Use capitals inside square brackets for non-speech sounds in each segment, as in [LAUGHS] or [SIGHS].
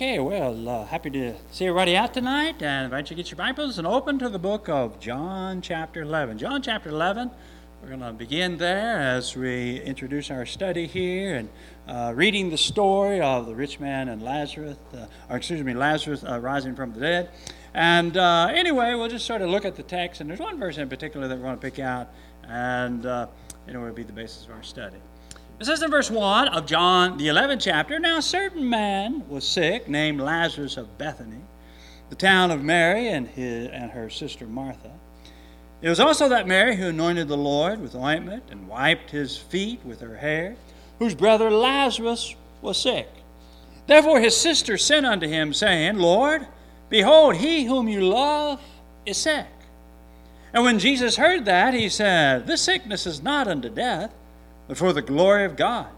Okay, well, uh, happy to see everybody out tonight and invite you to get your Bibles and open to the book of John chapter 11. John chapter 11, we're going to begin there as we introduce our study here and uh, reading the story of the rich man and Lazarus, uh, or excuse me, Lazarus uh, rising from the dead. And uh, anyway, we'll just sort of look at the text, and there's one verse in particular that we're going to pick out, and uh, it will be the basis of our study. It says in verse 1 of John, the 11th chapter Now, a certain man was sick, named Lazarus of Bethany, the town of Mary and, his, and her sister Martha. It was also that Mary who anointed the Lord with ointment and wiped his feet with her hair, whose brother Lazarus was sick. Therefore his sister sent unto him, saying, Lord, behold, he whom you love is sick. And when Jesus heard that, he said, This sickness is not unto death but for the glory of God,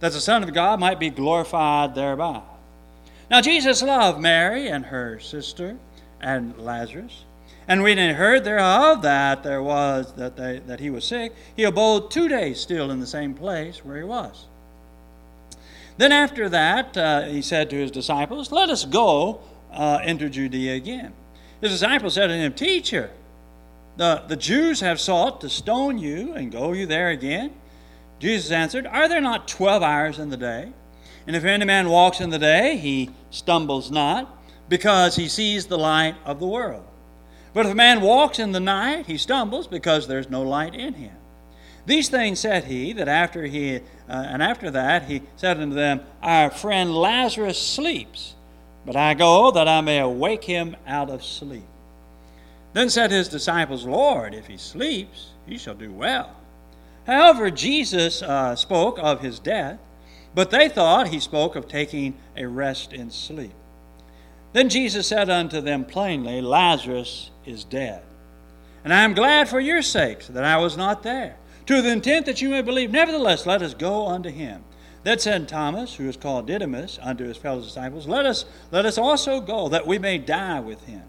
that the Son of God might be glorified thereby. Now Jesus loved Mary and her sister and Lazarus. And when he heard thereof that there was that they, that he was sick, he abode two days still in the same place where he was. Then after that, uh, he said to his disciples, Let us go uh, into Judea again. His disciples said to him, Teacher, the, the Jews have sought to stone you, and go you there again? Jesus answered, Are there not twelve hours in the day? And if any man walks in the day, he stumbles not, because he sees the light of the world. But if a man walks in the night, he stumbles, because there's no light in him. These things said he, that after he, uh, and after that he said unto them, Our friend Lazarus sleeps, but I go that I may awake him out of sleep. Then said his disciples, Lord, if he sleeps, he shall do well. However, Jesus uh, spoke of his death, but they thought he spoke of taking a rest in sleep. Then Jesus said unto them plainly, Lazarus is dead. And I am glad for your sakes that I was not there, to the intent that you may believe. Nevertheless, let us go unto him. Then said Thomas, who is called Didymus, unto his fellow disciples, Let us, let us also go, that we may die with him.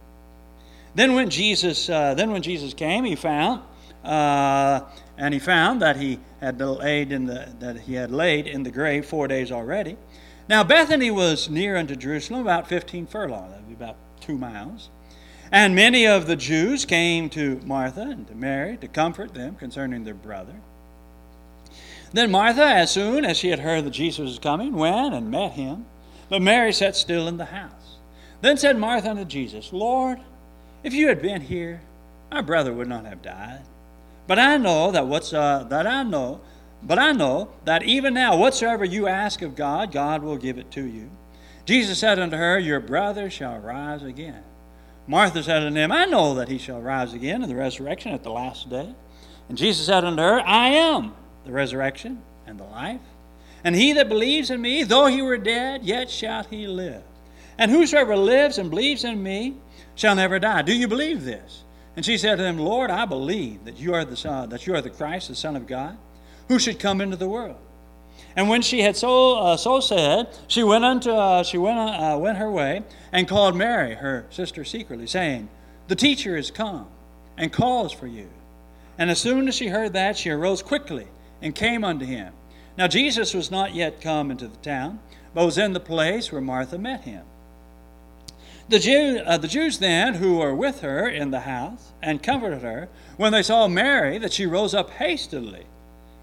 Then when Jesus, uh, then when Jesus came, he found uh, and he found that he had laid in the that he had laid in the grave four days already. Now Bethany was near unto Jerusalem, about fifteen furlongs, that would be about two miles. And many of the Jews came to Martha and to Mary to comfort them concerning their brother. Then Martha, as soon as she had heard that Jesus was coming, went and met him. But Mary sat still in the house. Then said Martha unto Jesus, Lord, if you had been here, our brother would not have died. But I know that what's uh, that I know, but I know that even now whatsoever you ask of God, God will give it to you. Jesus said unto her, Your brother shall rise again. Martha said unto him, I know that he shall rise again in the resurrection at the last day. And Jesus said unto her, I am the resurrection and the life. And he that believes in me, though he were dead, yet shall he live. And whosoever lives and believes in me shall never die. Do you believe this? And she said to him, Lord, I believe that you are the Son, that you are the Christ, the Son of God, who should come into the world. And when she had so, uh, so said, she went unto uh, she went uh, went her way and called Mary, her sister, secretly, saying, The teacher is come and calls for you. And as soon as she heard that, she arose quickly and came unto him. Now Jesus was not yet come into the town, but was in the place where Martha met him. The, Jew, uh, the Jews then, who were with her in the house and comforted her, when they saw Mary, that she rose up hastily,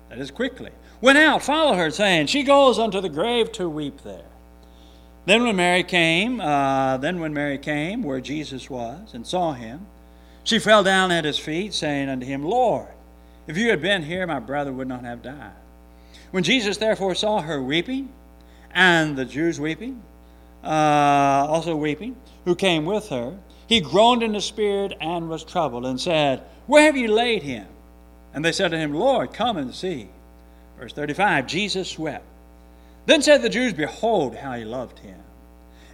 that is, quickly, went out, followed her, saying, She goes unto the grave to weep there. Then when Mary came, uh, then when Mary came where Jesus was and saw him, she fell down at his feet, saying unto him, Lord, if you had been here, my brother would not have died. When Jesus therefore saw her weeping, and the Jews weeping, uh, also weeping, who came with her, he groaned in the spirit and was troubled, and said, Where have you laid him? And they said to him, Lord, come and see. Verse 35 Jesus wept. Then said the Jews, Behold, how he loved him.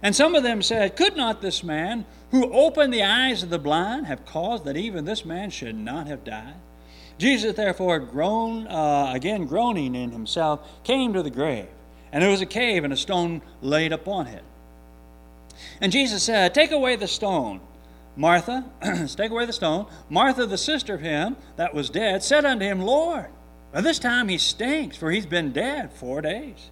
And some of them said, Could not this man, who opened the eyes of the blind, have caused that even this man should not have died? Jesus, therefore, groan, uh, again groaning in himself, came to the grave. And there was a cave and a stone laid upon it. And Jesus said, Take away the stone. Martha, [CLEARS THROAT] take away the stone. Martha, the sister of him that was dead, said unto him, Lord, by this time he stinks, for he's been dead four days.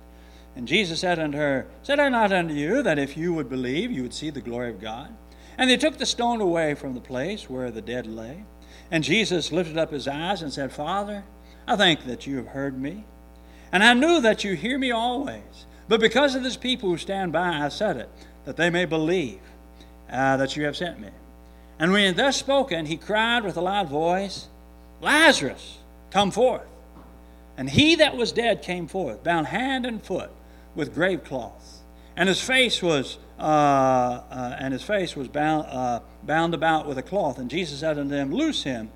And Jesus said unto her, Said I not unto you that if you would believe, you would see the glory of God? And they took the stone away from the place where the dead lay. And Jesus lifted up his eyes and said, Father, I thank that you have heard me. And I knew that you hear me always. But because of this people who stand by, I said it, that they may believe uh, that you have sent me. And when he had thus spoken, he cried with a loud voice, Lazarus, come forth. And he that was dead came forth, bound hand and foot with grave cloths, and his face was uh, uh, and his face was bound uh, bound about with a cloth. And Jesus said unto them, Loose him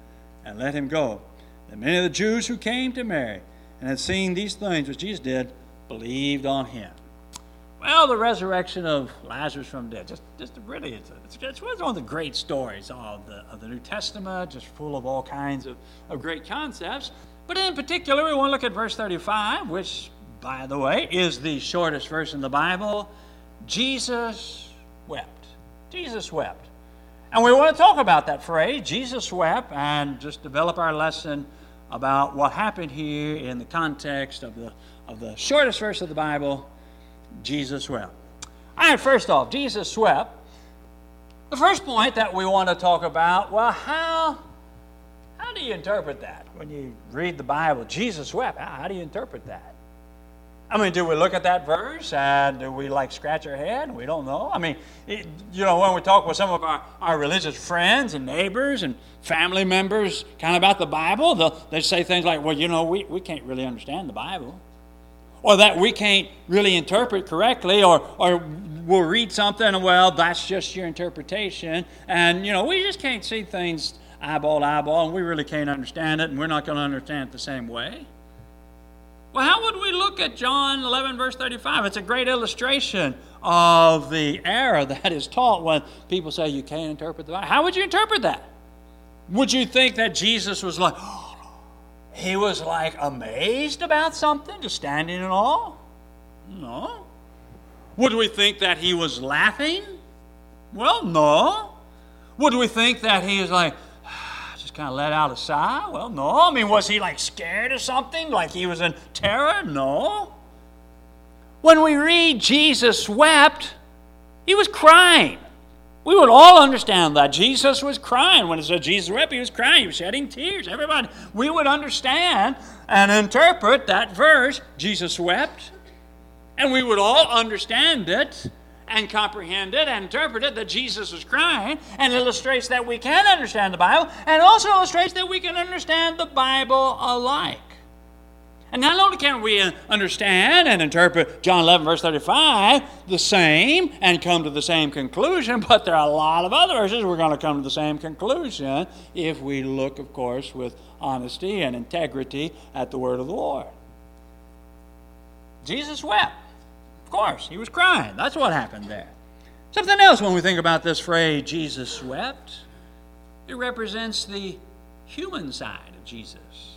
and let him go. And many of the Jews who came to Mary and had seen these things which Jesus did believed on him. Well, the resurrection of Lazarus from dead, just, just really, it's, it's, it's one of the great stories of the, of the New Testament, just full of all kinds of, of great concepts. But in particular, we want to look at verse 35, which, by the way, is the shortest verse in the Bible. Jesus wept. Jesus wept. And we want to talk about that phrase, Jesus wept, and just develop our lesson about what happened here in the context of the, of the shortest verse of the Bible, Jesus wept. All right, first off, Jesus wept. The first point that we want to talk about well, how, how do you interpret that? When you read the Bible, Jesus wept. How, how do you interpret that? I mean, do we look at that verse and do we like scratch our head? We don't know. I mean, it, you know, when we talk with some of our, our religious friends and neighbors and family members kind of about the Bible, they say things like, well, you know, we, we can't really understand the Bible. Or that we can't really interpret correctly, or, or we'll read something and, well, that's just your interpretation. And, you know, we just can't see things eyeball to eyeball, and we really can't understand it, and we're not going to understand it the same way. Well, how would we look at John 11, verse 35? It's a great illustration of the error that is taught when people say you can't interpret the Bible. How would you interpret that? Would you think that Jesus was like, he was like amazed about something, just standing in awe? No. Would we think that he was laughing? Well, no. Would we think that he was like, [SIGHS] just kind of let out a sigh? Well, no. I mean, was he like scared or something? Like he was in terror? No. When we read Jesus wept, he was crying. We would all understand that. Jesus was crying. When it said Jesus wept, he was crying. He was shedding tears. Everybody, we would understand and interpret that verse, Jesus wept. And we would all understand it and comprehend it and interpret it that Jesus was crying and illustrates that we can understand the Bible and also illustrates that we can understand the Bible alike. And not only can we uh, understand and interpret John 11, verse 35, the same and come to the same conclusion, [LAUGHS] but there are a lot of other verses we're going to come to the same conclusion if we look, of course, with honesty and integrity at the word of the Lord. Jesus wept. Of course, he was crying. That's what happened there. Something else when we think about this phrase, Jesus wept, it represents the human side of Jesus.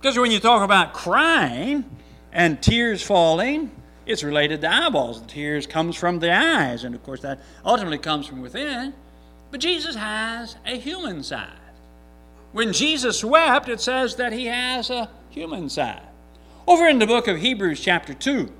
Because when you talk about crying and tears falling, it's related to eyeballs. The tears comes from the eyes, and of course that ultimately comes from within. But Jesus has a human side. When Jesus wept, it says that he has a human side. Over in the book of Hebrews, chapter 2,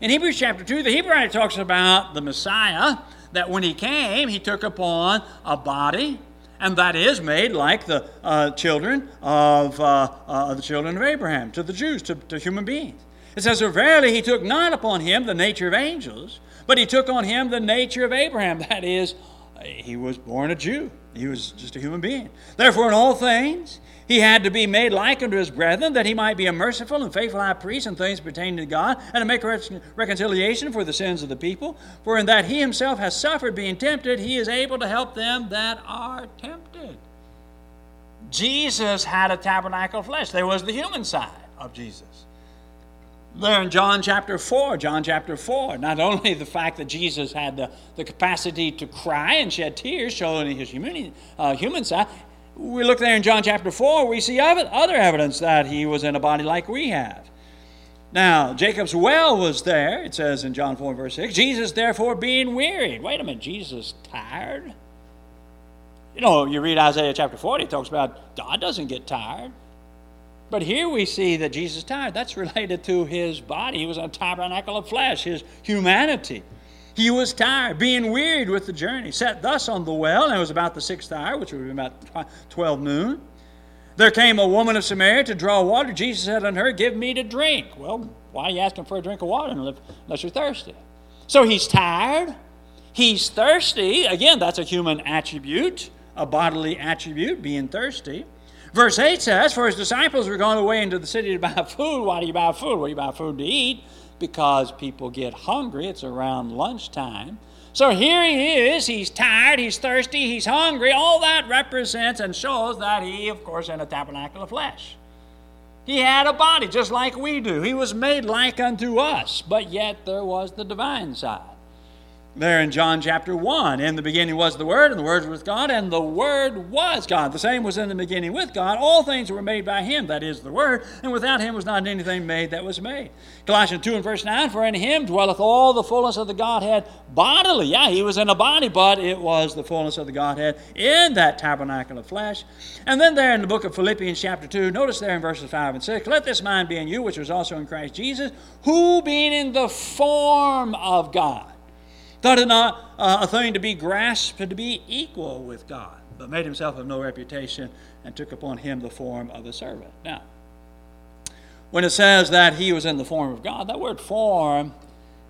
in Hebrews chapter 2, the Hebrew writer talks about the Messiah, that when he came, he took upon a body, and that is made like the uh, children of uh, uh, the children of Abraham, to the Jews, to, to human beings. It says, For verily he took not upon him the nature of angels, but he took on him the nature of Abraham. [LAUGHS] That is, he was born a Jew. He was just a human being. Therefore, in all things, he had to be made like unto his brethren, that he might be a merciful and faithful high priest in things pertaining to God, and to make reconciliation for the sins of the people. For in that he himself has suffered being tempted, he is able to help them that are tempted. Jesus had a tabernacle of flesh. There was the human side of Jesus. There in John chapter 4, John chapter 4, not only the fact that Jesus had the, the capacity to cry and shed tears, showing his human, uh, human side, we look there in John chapter 4, we see other evidence that he was in a body like we have. Now, Jacob's well was there, it says in John 4, verse 6. Jesus, therefore, being wearied. Wait a minute, Jesus tired? You know, you read Isaiah chapter 40, it talks about God doesn't get tired. But here we see that Jesus tired. That's related to his body. He was a tabernacle of flesh, his humanity. He was tired, being wearied with the journey. Sat thus on the well, and it was about the sixth hour, which would be about 12 noon. There came a woman of Samaria to draw water. Jesus said unto her, Give me to drink. Well, why are you asking for a drink of water unless you're thirsty? So he's tired. He's thirsty. Again, that's a human attribute, a bodily attribute, being thirsty. Verse 8 says, For his disciples were going away into the city to buy food. Why do you buy food? Well, you buy food to eat because people get hungry. It's around lunchtime. So here he is. He's tired, he's thirsty, he's hungry. All that represents and shows that he, of course, in a tabernacle of flesh. He had a body just like we do. He was made like unto us, but yet there was the divine side there in John chapter 1. In the beginning was the Word, and the Word was God, and the Word was God. The same was in the beginning with God. All things were made by Him, that is the Word, and without Him was not anything made that was made. Colossians 2 and verse 9 For in Him dwelleth all the fullness of the Godhead bodily. Yeah, He was in a body, but it was the fullness of the Godhead in that tabernacle of flesh. And then there in the book of Philippians chapter 2, notice there in verses 5 and 6 Let this mind be in you, which was also in Christ Jesus, who being in the form of God thought it not uh, a thing to be grasped to be equal with God, but made himself of no reputation and took upon him the form of a servant. Now, when it says that he was in the form of God, that word form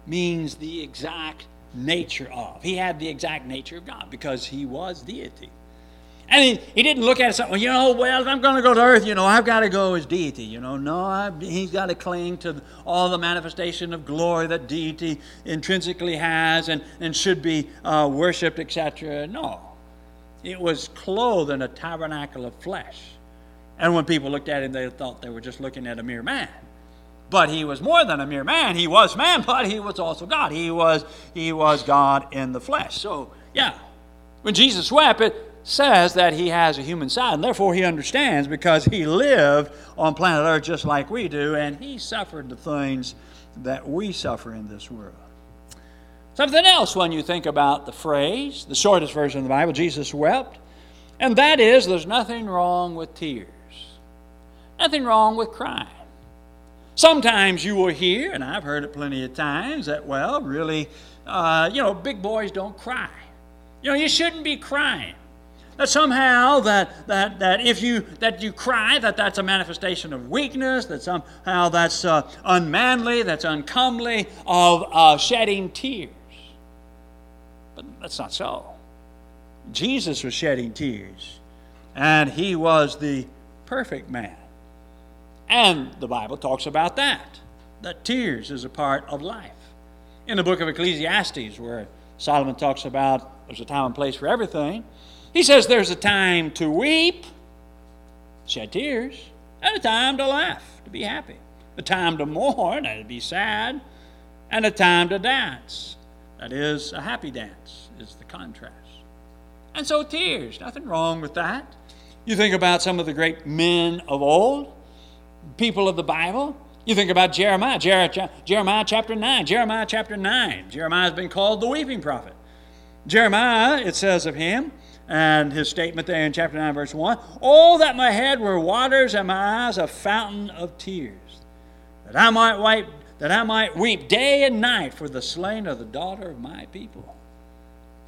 means the exact nature of. He had the exact nature of God because he was deity. And he, he didn't look at it something, you know, well, if I'm going to go to earth, you know, I've got to go as deity. You know, no, I, he's got to cling to all the manifestation of glory that deity intrinsically has and, and should be uh, worshiped, etc. No. It was clothed in a tabernacle of flesh. And when people looked at him, they thought they were just looking at a mere man. But he was more than a mere man. He was man, but he was also God. He was, he was God in the flesh. So, yeah, when Jesus wept, it, says that he has a human side, and therefore he understands because he lived on planet Earth just like we do, and he suffered the things that we suffer in this world. Something else when you think about the phrase, the shortest version of the Bible, Jesus wept, and that is there's nothing wrong with tears, nothing wrong with crying. Sometimes you will hear, and I've heard it plenty of times, that, well, really, uh, you know, big boys don't cry. You know, you shouldn't be crying that somehow that, that, that if you that you cry that that's a manifestation of weakness that somehow that's uh, unmanly that's uncomely of uh, shedding tears. But that's not so. Jesus was shedding tears and he was the perfect man. And the bible talks about that that tears is a part of life. In the book of ecclesiastes where solomon talks about there's a time and place for everything he says there's a time to weep, shed tears, and a time to laugh, to be happy, a time to mourn, and to be sad, and a time to dance. That is, a happy dance is the contrast. And so, tears, nothing wrong with that. You think about some of the great men of old, people of the Bible. You think about Jeremiah, Jeremiah chapter 9. Jeremiah chapter 9. Jeremiah has been called the weeping prophet. Jeremiah, it says of him, and his statement there in chapter 9, verse 1 Oh, that my head were waters and my eyes a fountain of tears, that I might wipe, that I might weep day and night for the slain of the daughter of my people.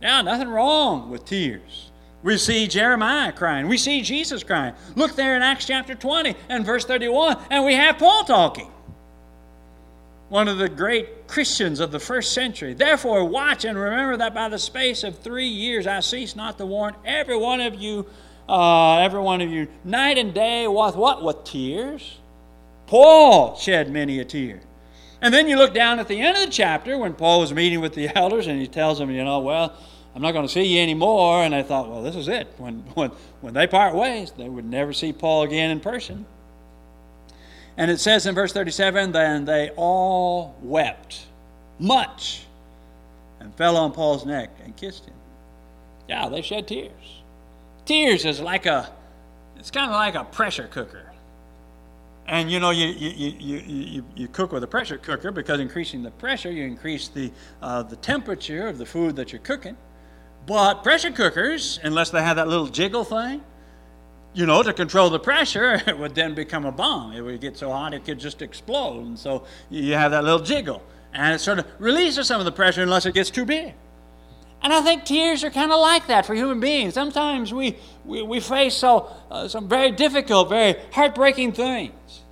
Now, nothing wrong with tears. We see Jeremiah crying. We see Jesus crying. Look there in Acts chapter 20 and verse 31, and we have Paul talking one of the great Christians of the first century. Therefore, watch and remember that by the space of three years I cease not to warn every one of you, uh, every one of you, night and day, with what? With tears. Paul shed many a tear. And then you look down at the end of the chapter when Paul was meeting with the [LAUGHS] elders and he tells them, you know, well, I'm not going to see you anymore. And I thought, well, this is it. When, when, when they part ways, they would never see Paul again in person. And it says in verse 37 then they all wept much and fell on Paul's neck and kissed him. Yeah, they shed tears. Tears is like a, it's kind of like a pressure cooker. And you know, you, you, you, you, you cook with a pressure cooker because increasing the pressure, you increase the, uh, the temperature of the food that you're cooking. But pressure cookers, unless they have that little jiggle thing, you know, to control the pressure, [LAUGHS] it would then become a bomb. It would get so hot it could just explode. And so you have that little jiggle. And it sort of releases some of the pressure unless it gets too big. And I think tears are kind of like that for human beings. Sometimes we, we, we face so, uh, some very difficult, very heartbreaking things.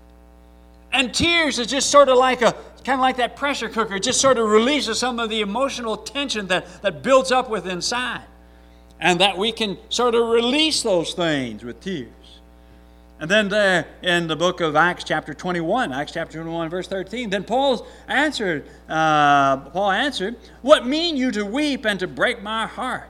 And tears is just sort of like a kind of like that pressure cooker. It just sort of releases some of the emotional tension that, that builds up within inside. And that we can sort of release those things with tears. And then there in the book of Acts, chapter 21, Acts chapter 21, verse 13, then Paul answered, uh, Paul answered, What mean you to weep and to break my heart?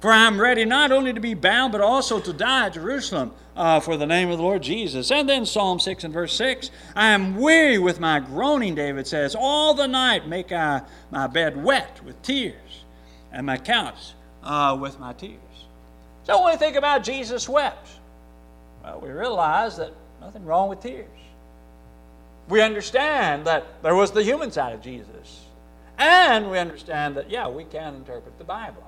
For I am ready not only to be bound, but also to die at Jerusalem uh, for the name of the Lord Jesus. And then Psalm 6 and verse 6, I am weary with my groaning, David says. All the night make I my bed wet with tears, and my couch uh, with my tears. So when we think about Jesus wept, well, we realize that nothing wrong with tears. We understand that there was the human side of Jesus. And we understand that, yeah, we can interpret the Bible.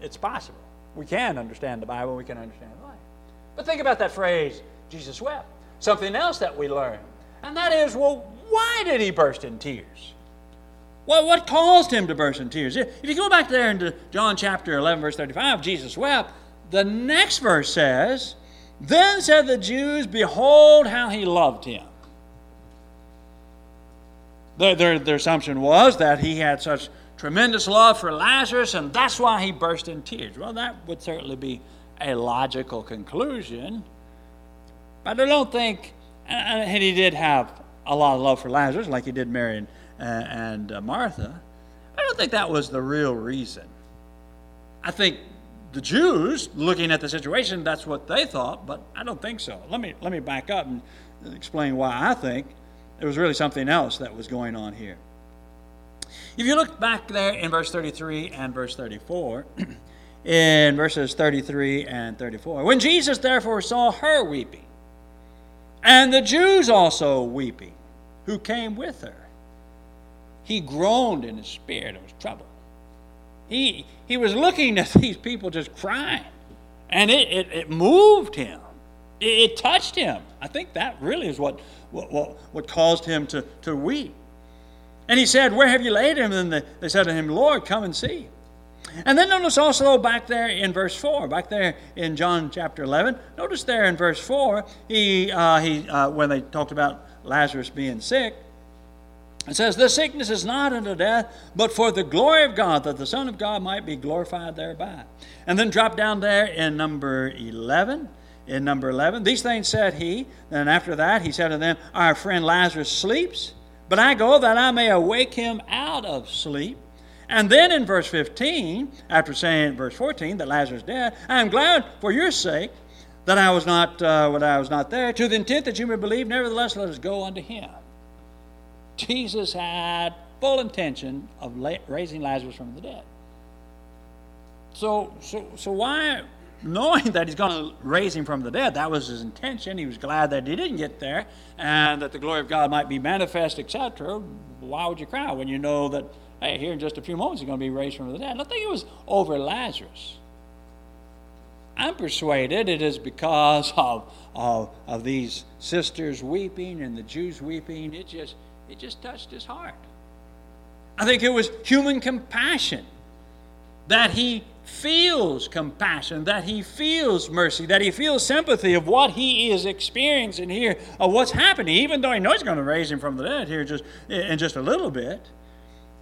It's possible. We can understand the Bible, we can understand life. But think about that phrase, Jesus wept. Something else that we learn, and that is, well, why did he burst in tears? Well, what caused him to burst in tears? If you go back there into John chapter 11, verse 35, Jesus wept, the next verse says, then said the Jews, Behold how he loved him. Their, their, their, assumption was that he had such tremendous love for Lazarus, and that's why he burst in tears. Well, that would certainly be a logical conclusion. But I don't think, and he did have a lot of love for Lazarus, like he did Mary and, and uh, Martha. I don't think that was the real reason. I think the Jews, looking at the situation, that's what they thought, but I don't think so. Let me, let me back up and explain why I think there was really something else that was going on here. If you look back there in verse 33 and verse 34, [CLEARS THROAT] in verses 33 and 34, when Jesus therefore saw her weeping, and the Jews also weeping, who came with her, he groaned in his spirit and was troubled. He, he was looking at [LAUGHS] these people just crying, and it, it, it moved him. It, it, touched him. I think that really is what, what, what, what caused him to, to weep. And he said, Where have you laid him? And they, they said to him, Lord, come and see. And then notice also back there in verse 4, back there in John chapter 11, notice there in verse 4, he, uh, he, uh, when they talked about Lazarus being sick, it says, The sickness is not unto death, but for the glory of God, that the Son of God might be glorified thereby. And then drop down there in number 11. In number 11, these things said he. Then after that, he said to them, Our friend Lazarus sleeps, but I go that I may awake him out of sleep. And then in verse 15, after saying verse 14 that Lazarus is dead, I am glad for your sake that I was not uh, when I was not there, to the intent that you may believe. Nevertheless, let us go unto him. Jesus had full intention of raising Lazarus from the dead. So, so, so why, knowing that he's going to raise him from the dead, that was his intention. He was glad that he didn't get there and that the glory of God might be manifest, etc. Why would you cry when you know that, hey, here in just a few moments he's going to be raised from the dead? I think it was over Lazarus. I'm persuaded it is because of, of, of these sisters weeping and the Jews weeping. It just, it just touched his heart. I think it was human compassion that he feels compassion, that he feels mercy, that he feels sympathy of what he is experiencing here, of what's happening, even though he knows he's going to raise him from the dead here just in just a little bit.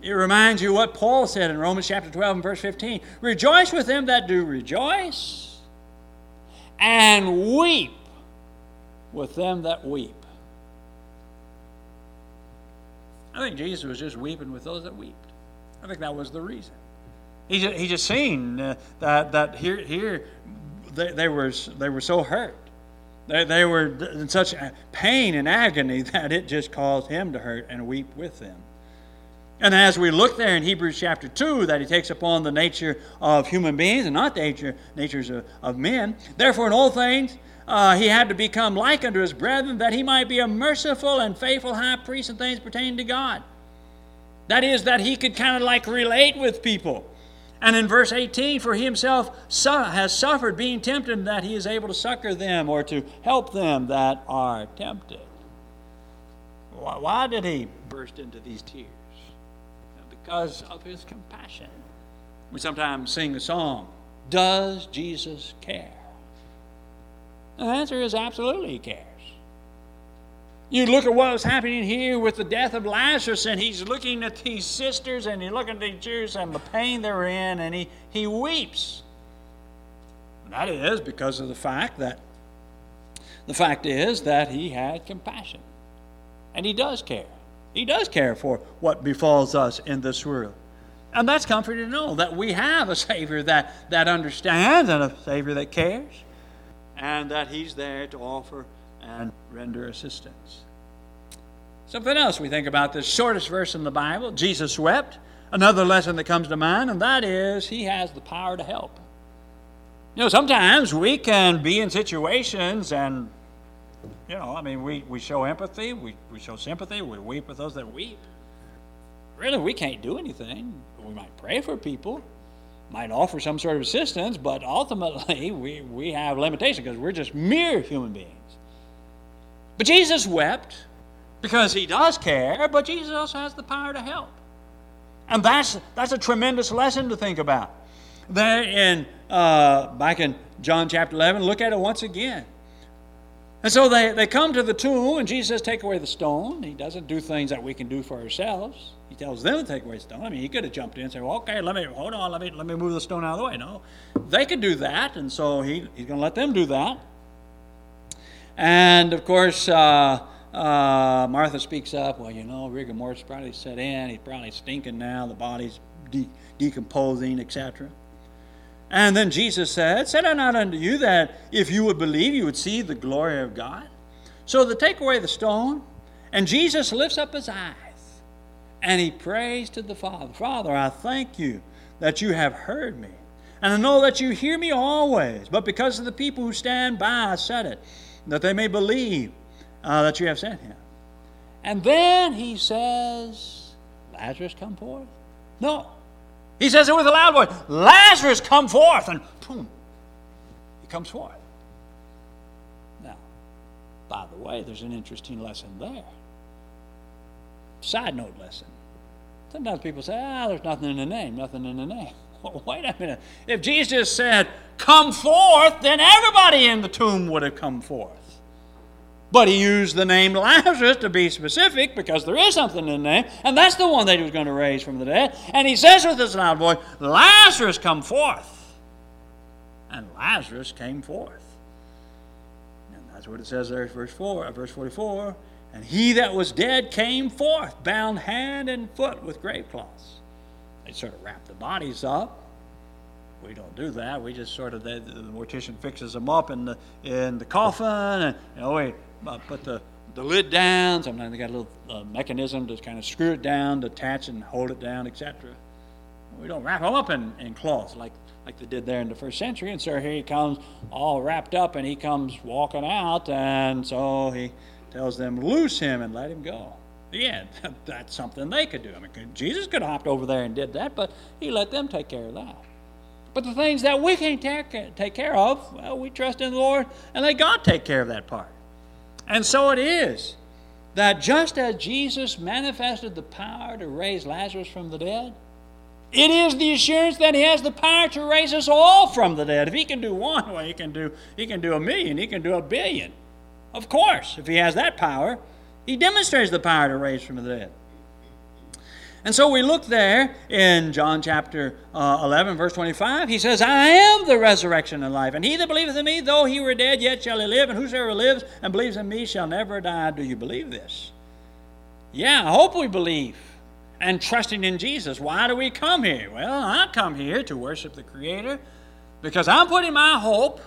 It reminds you what Paul said in Romans chapter 12 and verse 15 Rejoice with them that do rejoice, and weep with them that weep. I think Jesus was just weeping with those that wept. I think that was the reason. He just, he just seen uh, that, that here, here they, they, were, they were so hurt. They, they were in such pain and agony [LAUGHS] that it just caused him to hurt and weep with them. And as we look there in Hebrews chapter 2, that he takes upon the nature of human beings and not the nature, natures of, of men. Therefore, in all things, uh, he had to become like unto his brethren that he might be a merciful and faithful high priest in things pertaining to God. That is, that he could kind of like relate with people And in verse 18, for he himself su- has suffered being tempted that he is able to succor them or to help them that are tempted. Why, why did he burst into these tears? Because of his compassion. We sometimes sing the song, Does Jesus care? And the answer is absolutely he cares. You look at what was happening here with the death of Lazarus, and he's looking at these sisters, and he's looking at these Jews and the pain they're in, and he, he weeps. That is because of the fact that the fact is that he had compassion. And he does care. He does care for what befalls us in this world. And that's comforting to know that we have a Savior that, that understands and a Savior that cares, and that He's there to offer and render assistance. Something else we think about this shortest verse in the Bible Jesus wept. Another lesson that comes to mind, and that is He has the power to help. You know, sometimes we can be in situations and, you know, I mean, we, we show empathy, we, we show sympathy, we weep with those that weep. Really, we can't do anything. We might pray for people, might offer some sort of assistance, but ultimately [LAUGHS] we, we have limitations because we're just mere human beings. But Jesus wept because he does care, but Jesus also has the power to help. And that's, that's a tremendous lesson to think about. There in, uh, back in John chapter 11, look at it once again. And so they, they come to the tomb, and Jesus says, Take away the stone. He doesn't do things that we can do for ourselves. He tells them to take away the stone. I mean, he could have jumped in and said, well, Okay, let me, hold on, let me, let me move the stone out of the way. No. They could do that, and so he, he's going to let them do that. And of course, uh, uh, Martha speaks up. Well, you know, rigor mortis probably set in. He's probably stinking now. The body's de- decomposing, etc. And then Jesus said, Said I not unto you that if you would believe, you would see the glory of God? So they take away the stone, and Jesus lifts up his eyes and he prays to the Father Father, I thank you that you have heard me. And I know that you hear me always, but because of the people who stand by, I said it that they may believe uh, that you have sent him. And then he says, Lazarus, come forth? No. He says it with a loud voice, Lazarus, come forth. And boom, he comes forth. Now, by the way, there's an interesting lesson there. Side note lesson. Sometimes people say, ah, there's nothing in the name, nothing in the name. [LAUGHS] Well, wait a minute. If Jesus said, come forth, then everybody in the tomb would have come forth. But he used the name Lazarus to be specific because there is something in the name, and that's the one that he was going to raise from the dead. And he says with his loud voice, Lazarus, come forth. And Lazarus came forth. And that's what it says there, verse 4, uh, verse 44. And he that was dead came forth, bound hand and foot with grave cloths. They sort of wrap the bodies up. We don't do that. We just sort of the, the mortician fixes them up in the in the coffin, and you know we uh, put the the lid down. Sometimes they got a little uh, mechanism to kind of screw it down, to attach and hold it down, etc. We don't wrap them up in, in cloths like like they did there in the first century. And so here he comes all wrapped up, and he comes walking out, and so he tells them loose him and let him go yeah, that's something they could do. I mean, Jesus could have hopped over there and did that, but he let them take care of that. But the things that we can't take care of, well, we trust in the Lord and let God take care of that part. And so it is that just as Jesus manifested the power to raise Lazarus from the dead, it is the assurance that he has the power to raise us all from the dead. If he can do one, well, he can do he can do a million, he can do a billion. Of course, if he has that power, he demonstrates the power to raise from the dead. And so we look there in John chapter uh, 11, verse 25. He says, I am the resurrection and life. And he that believeth in me, though he were dead, yet shall he live. And whosoever lives and believes in me shall never die. Do you believe this? Yeah, I hope we believe and trusting in Jesus. Why do we come here? Well, I come here to worship the Creator because I'm putting my hope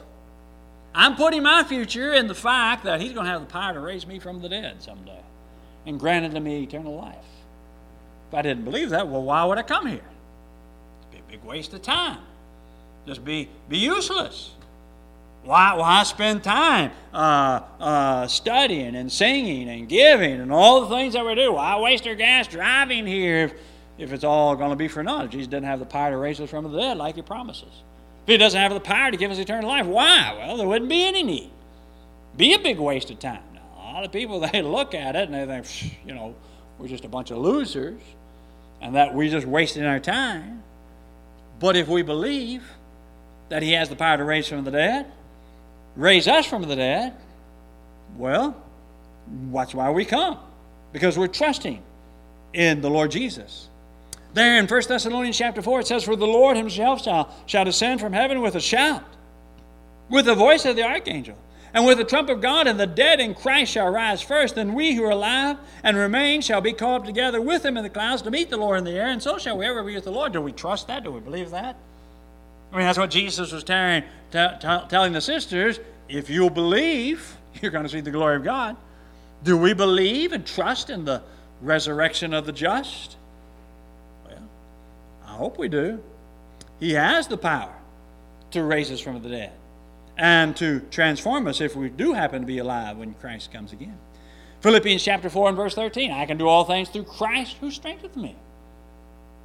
I'm putting my future in the fact that He's going to have the power to raise me from the dead someday and granted to me eternal life. I didn't believe that, well, why would I come here? It'd be a big waste of time. Just be, be useless. Why, why spend time uh, uh, studying and singing and giving and all the things that we do? Why waste our gas driving here if, if it's all going to be for naught. Jesus doesn't have the power to raise us from the dead like he promises. If he doesn't have the power to give us eternal life, why? Well, there wouldn't be any need. Be a big waste of time. Now, a lot of people, [LAUGHS] they look at it and they think, you know, we're just a bunch of losers and that we're just wasting our time. But if we believe that he has the power to raise from the dead, raise us from the dead, well, that's why we come. Because we're trusting in the Lord Jesus. There in 1 Thessalonians chapter 4, it says, For the Lord himself shall, shall descend from heaven with a shout, with the voice of the archangel, and with the trump of God, and the dead in Christ shall rise first. Then we who are alive and remain shall be up together with him in the clouds to meet the Lord in the air, and so shall we ever be with the Lord. Do we trust that? Do we believe that? I mean, that's what Jesus was telling, t- t- telling the sisters. If you'll believe, [LAUGHS] you're going to see the glory of God. Do we believe and trust in the resurrection of the just? Well, I hope we do. He has the power to raise us from the dead and to transform us if we do happen to be alive when Christ comes again. Philippians chapter 4 and verse 13 I can do all things through Christ who strengthens me.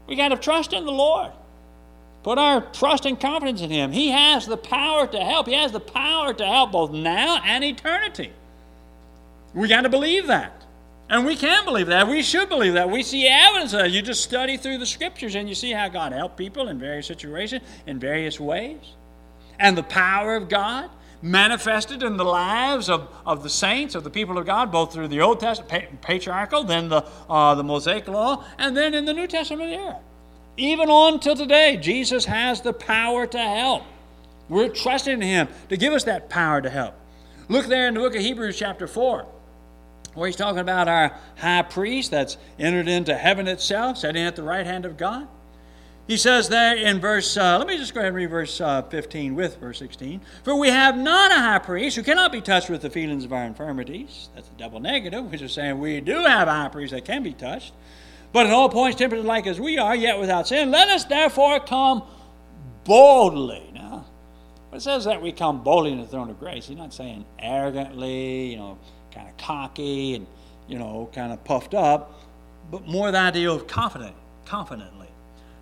We got to trust in the Lord. Put our trust and confidence in Him. He has the power to help. He has the power to help both now and eternity. We got to believe that. And we can believe that. We should believe that. We see evidence of that. You just study through the scriptures and you see how God helped people in various situations, in various ways. And the power of God manifested in the lives of, of the saints, of the people of God, both through the Old Testament, patriarchal, then the, uh, the Mosaic Law, and then in the New Testament era. Even on till today, Jesus has the power to help. We're trusting in Him to give us that power to help. Look there in the book of Hebrews, chapter 4 where he's talking about our high priest that's entered into heaven itself, sitting at the right hand of God. He says there in verse, uh, let me just go ahead and read verse uh, 15 with verse 16. For we have not a high priest who cannot be touched with the feelings of our infirmities. That's a double negative, which is saying we do have a high priest that can be touched. But in all points tempted like as we are, yet without sin. Let us therefore come boldly. Now, it says that we come boldly to the throne of grace. He's not saying arrogantly, you know, kind of cocky and, you know, kind of puffed up, but more the idea of confident, confidently.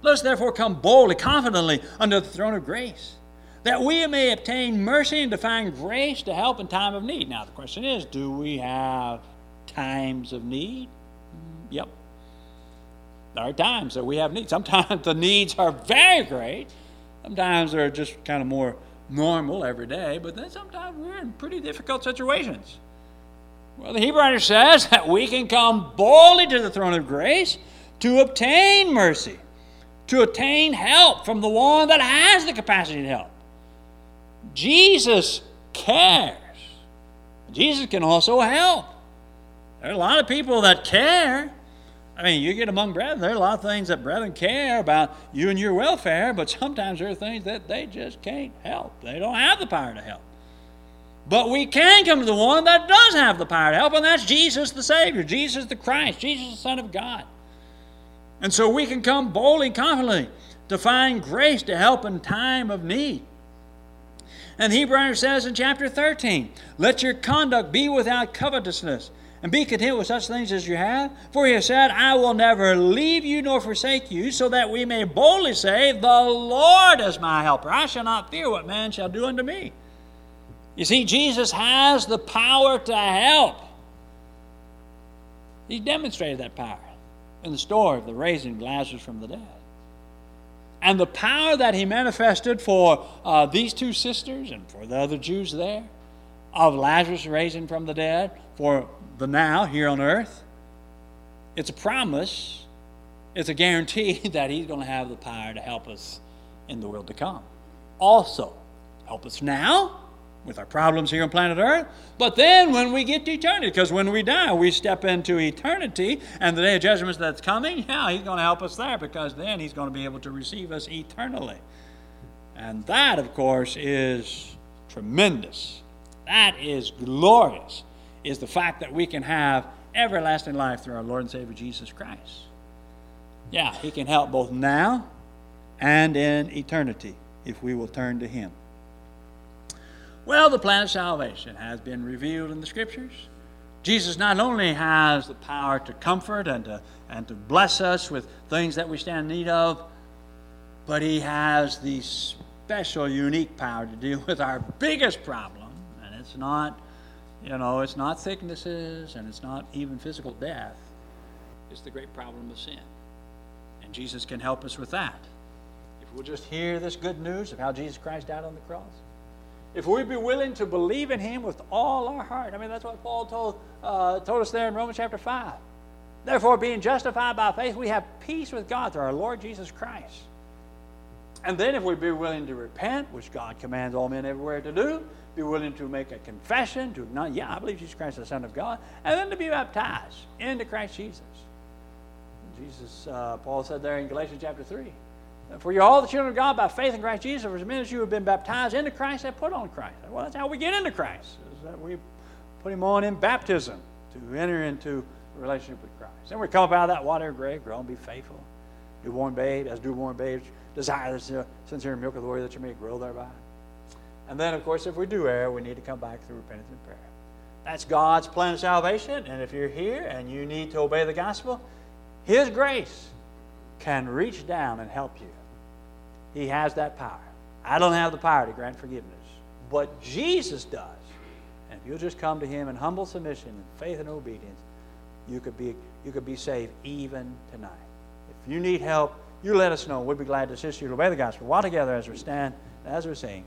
Let us therefore come boldly, confidently under the throne of grace, that we may obtain mercy and to find grace to help in time of need. Now, the question is do we have times of need? Mm, yep. There are times that we have needs. Sometimes [LAUGHS] the needs are very great. Sometimes they're just kind of more normal every day, but then sometimes we're in pretty difficult situations. Well, the Hebrew writer says [LAUGHS] that we can come boldly to the throne of grace to obtain mercy, to obtain help from the one that has the capacity to help. Jesus cares. Jesus can also help. There are a lot of people that care. I mean, you get among brethren, there are a lot of things that brethren care about you and your welfare, but sometimes there are things that they just can't help. They don't have the power to help. But we can come to the one that does have the power to help, and that's Jesus the Savior, Jesus the Christ, Jesus the Son of God. And so we can come boldly confidently to find grace to help in time of need. And Hebrew says in chapter 13, Let your conduct be without covetousness, and be content with such things as you have. For he has said, I will never leave you nor forsake you, so that we may boldly say, The Lord is my helper. I shall not fear what man shall do unto me. You see, Jesus has the power to help. He demonstrated that power in the story of the raising Lazarus from the dead. And the power that he manifested for uh, these two sisters and for the other Jews there of Lazarus raising from the dead for the now here on earth, it's a promise, it's a guarantee [LAUGHS] that he's going to have the power to help us in the world to come. Also, help us now with our problems here on planet Earth. But then when we get to eternity, because when we die, we step into eternity, and the day of judgment that's coming, yeah, He's going to help us there because then He's going to be able to receive us eternally. And that, of course, is tremendous. That is glorious, is the fact that we can have everlasting life through our Lord and Savior Jesus Christ. Yeah, He can help both now and in eternity if we will turn to Him. Well, the plan of salvation has been revealed in the Scriptures. Jesus not only has the power to comfort and to, and to bless us with things that we stand in need of, but he has the special, unique power to deal with our biggest problem. And it's not, you know, it's not sicknesses and it's not even physical death. It's the great problem of sin. And Jesus can help us with that. If we'll just hear this good news of how Jesus Christ died on the cross, if we be willing to believe in Him with all our heart, I mean, that's what Paul told, uh, told us there in Romans chapter 5. Therefore, being justified by faith, we have peace with God through our Lord Jesus Christ. And then, if we be willing to repent, which God commands all men everywhere to do, be willing to make a confession, to acknowledge, yeah, I believe Jesus Christ is the Son of God, and then to be baptized into Christ Jesus. Jesus, uh, Paul said there in Galatians chapter 3, for you're all the children of God by faith in Christ Jesus. For as many as you have been baptized into Christ have put on Christ. Well, that's how we get into Christ. Is that we put him on in baptism to enter into a relationship with Christ. Then we come up out of that water grave, grow and be faithful. Newborn babe, as newborn babes, desire the sincere milk of the word that you may grow thereby. And then, of course, if we do err, we need to come back through repentance and prayer. That's God's plan of salvation. And if you're here and you need to obey the gospel, His grace can reach down and help you. He has that power. I don't have the power to grant forgiveness, but Jesus does. And if you'll just come to Him in humble submission and faith and obedience, you could be, you could be saved even tonight. If you need help, you let us know. We'd be glad to assist you to obey the gospel. While together, as we stand, as we sing,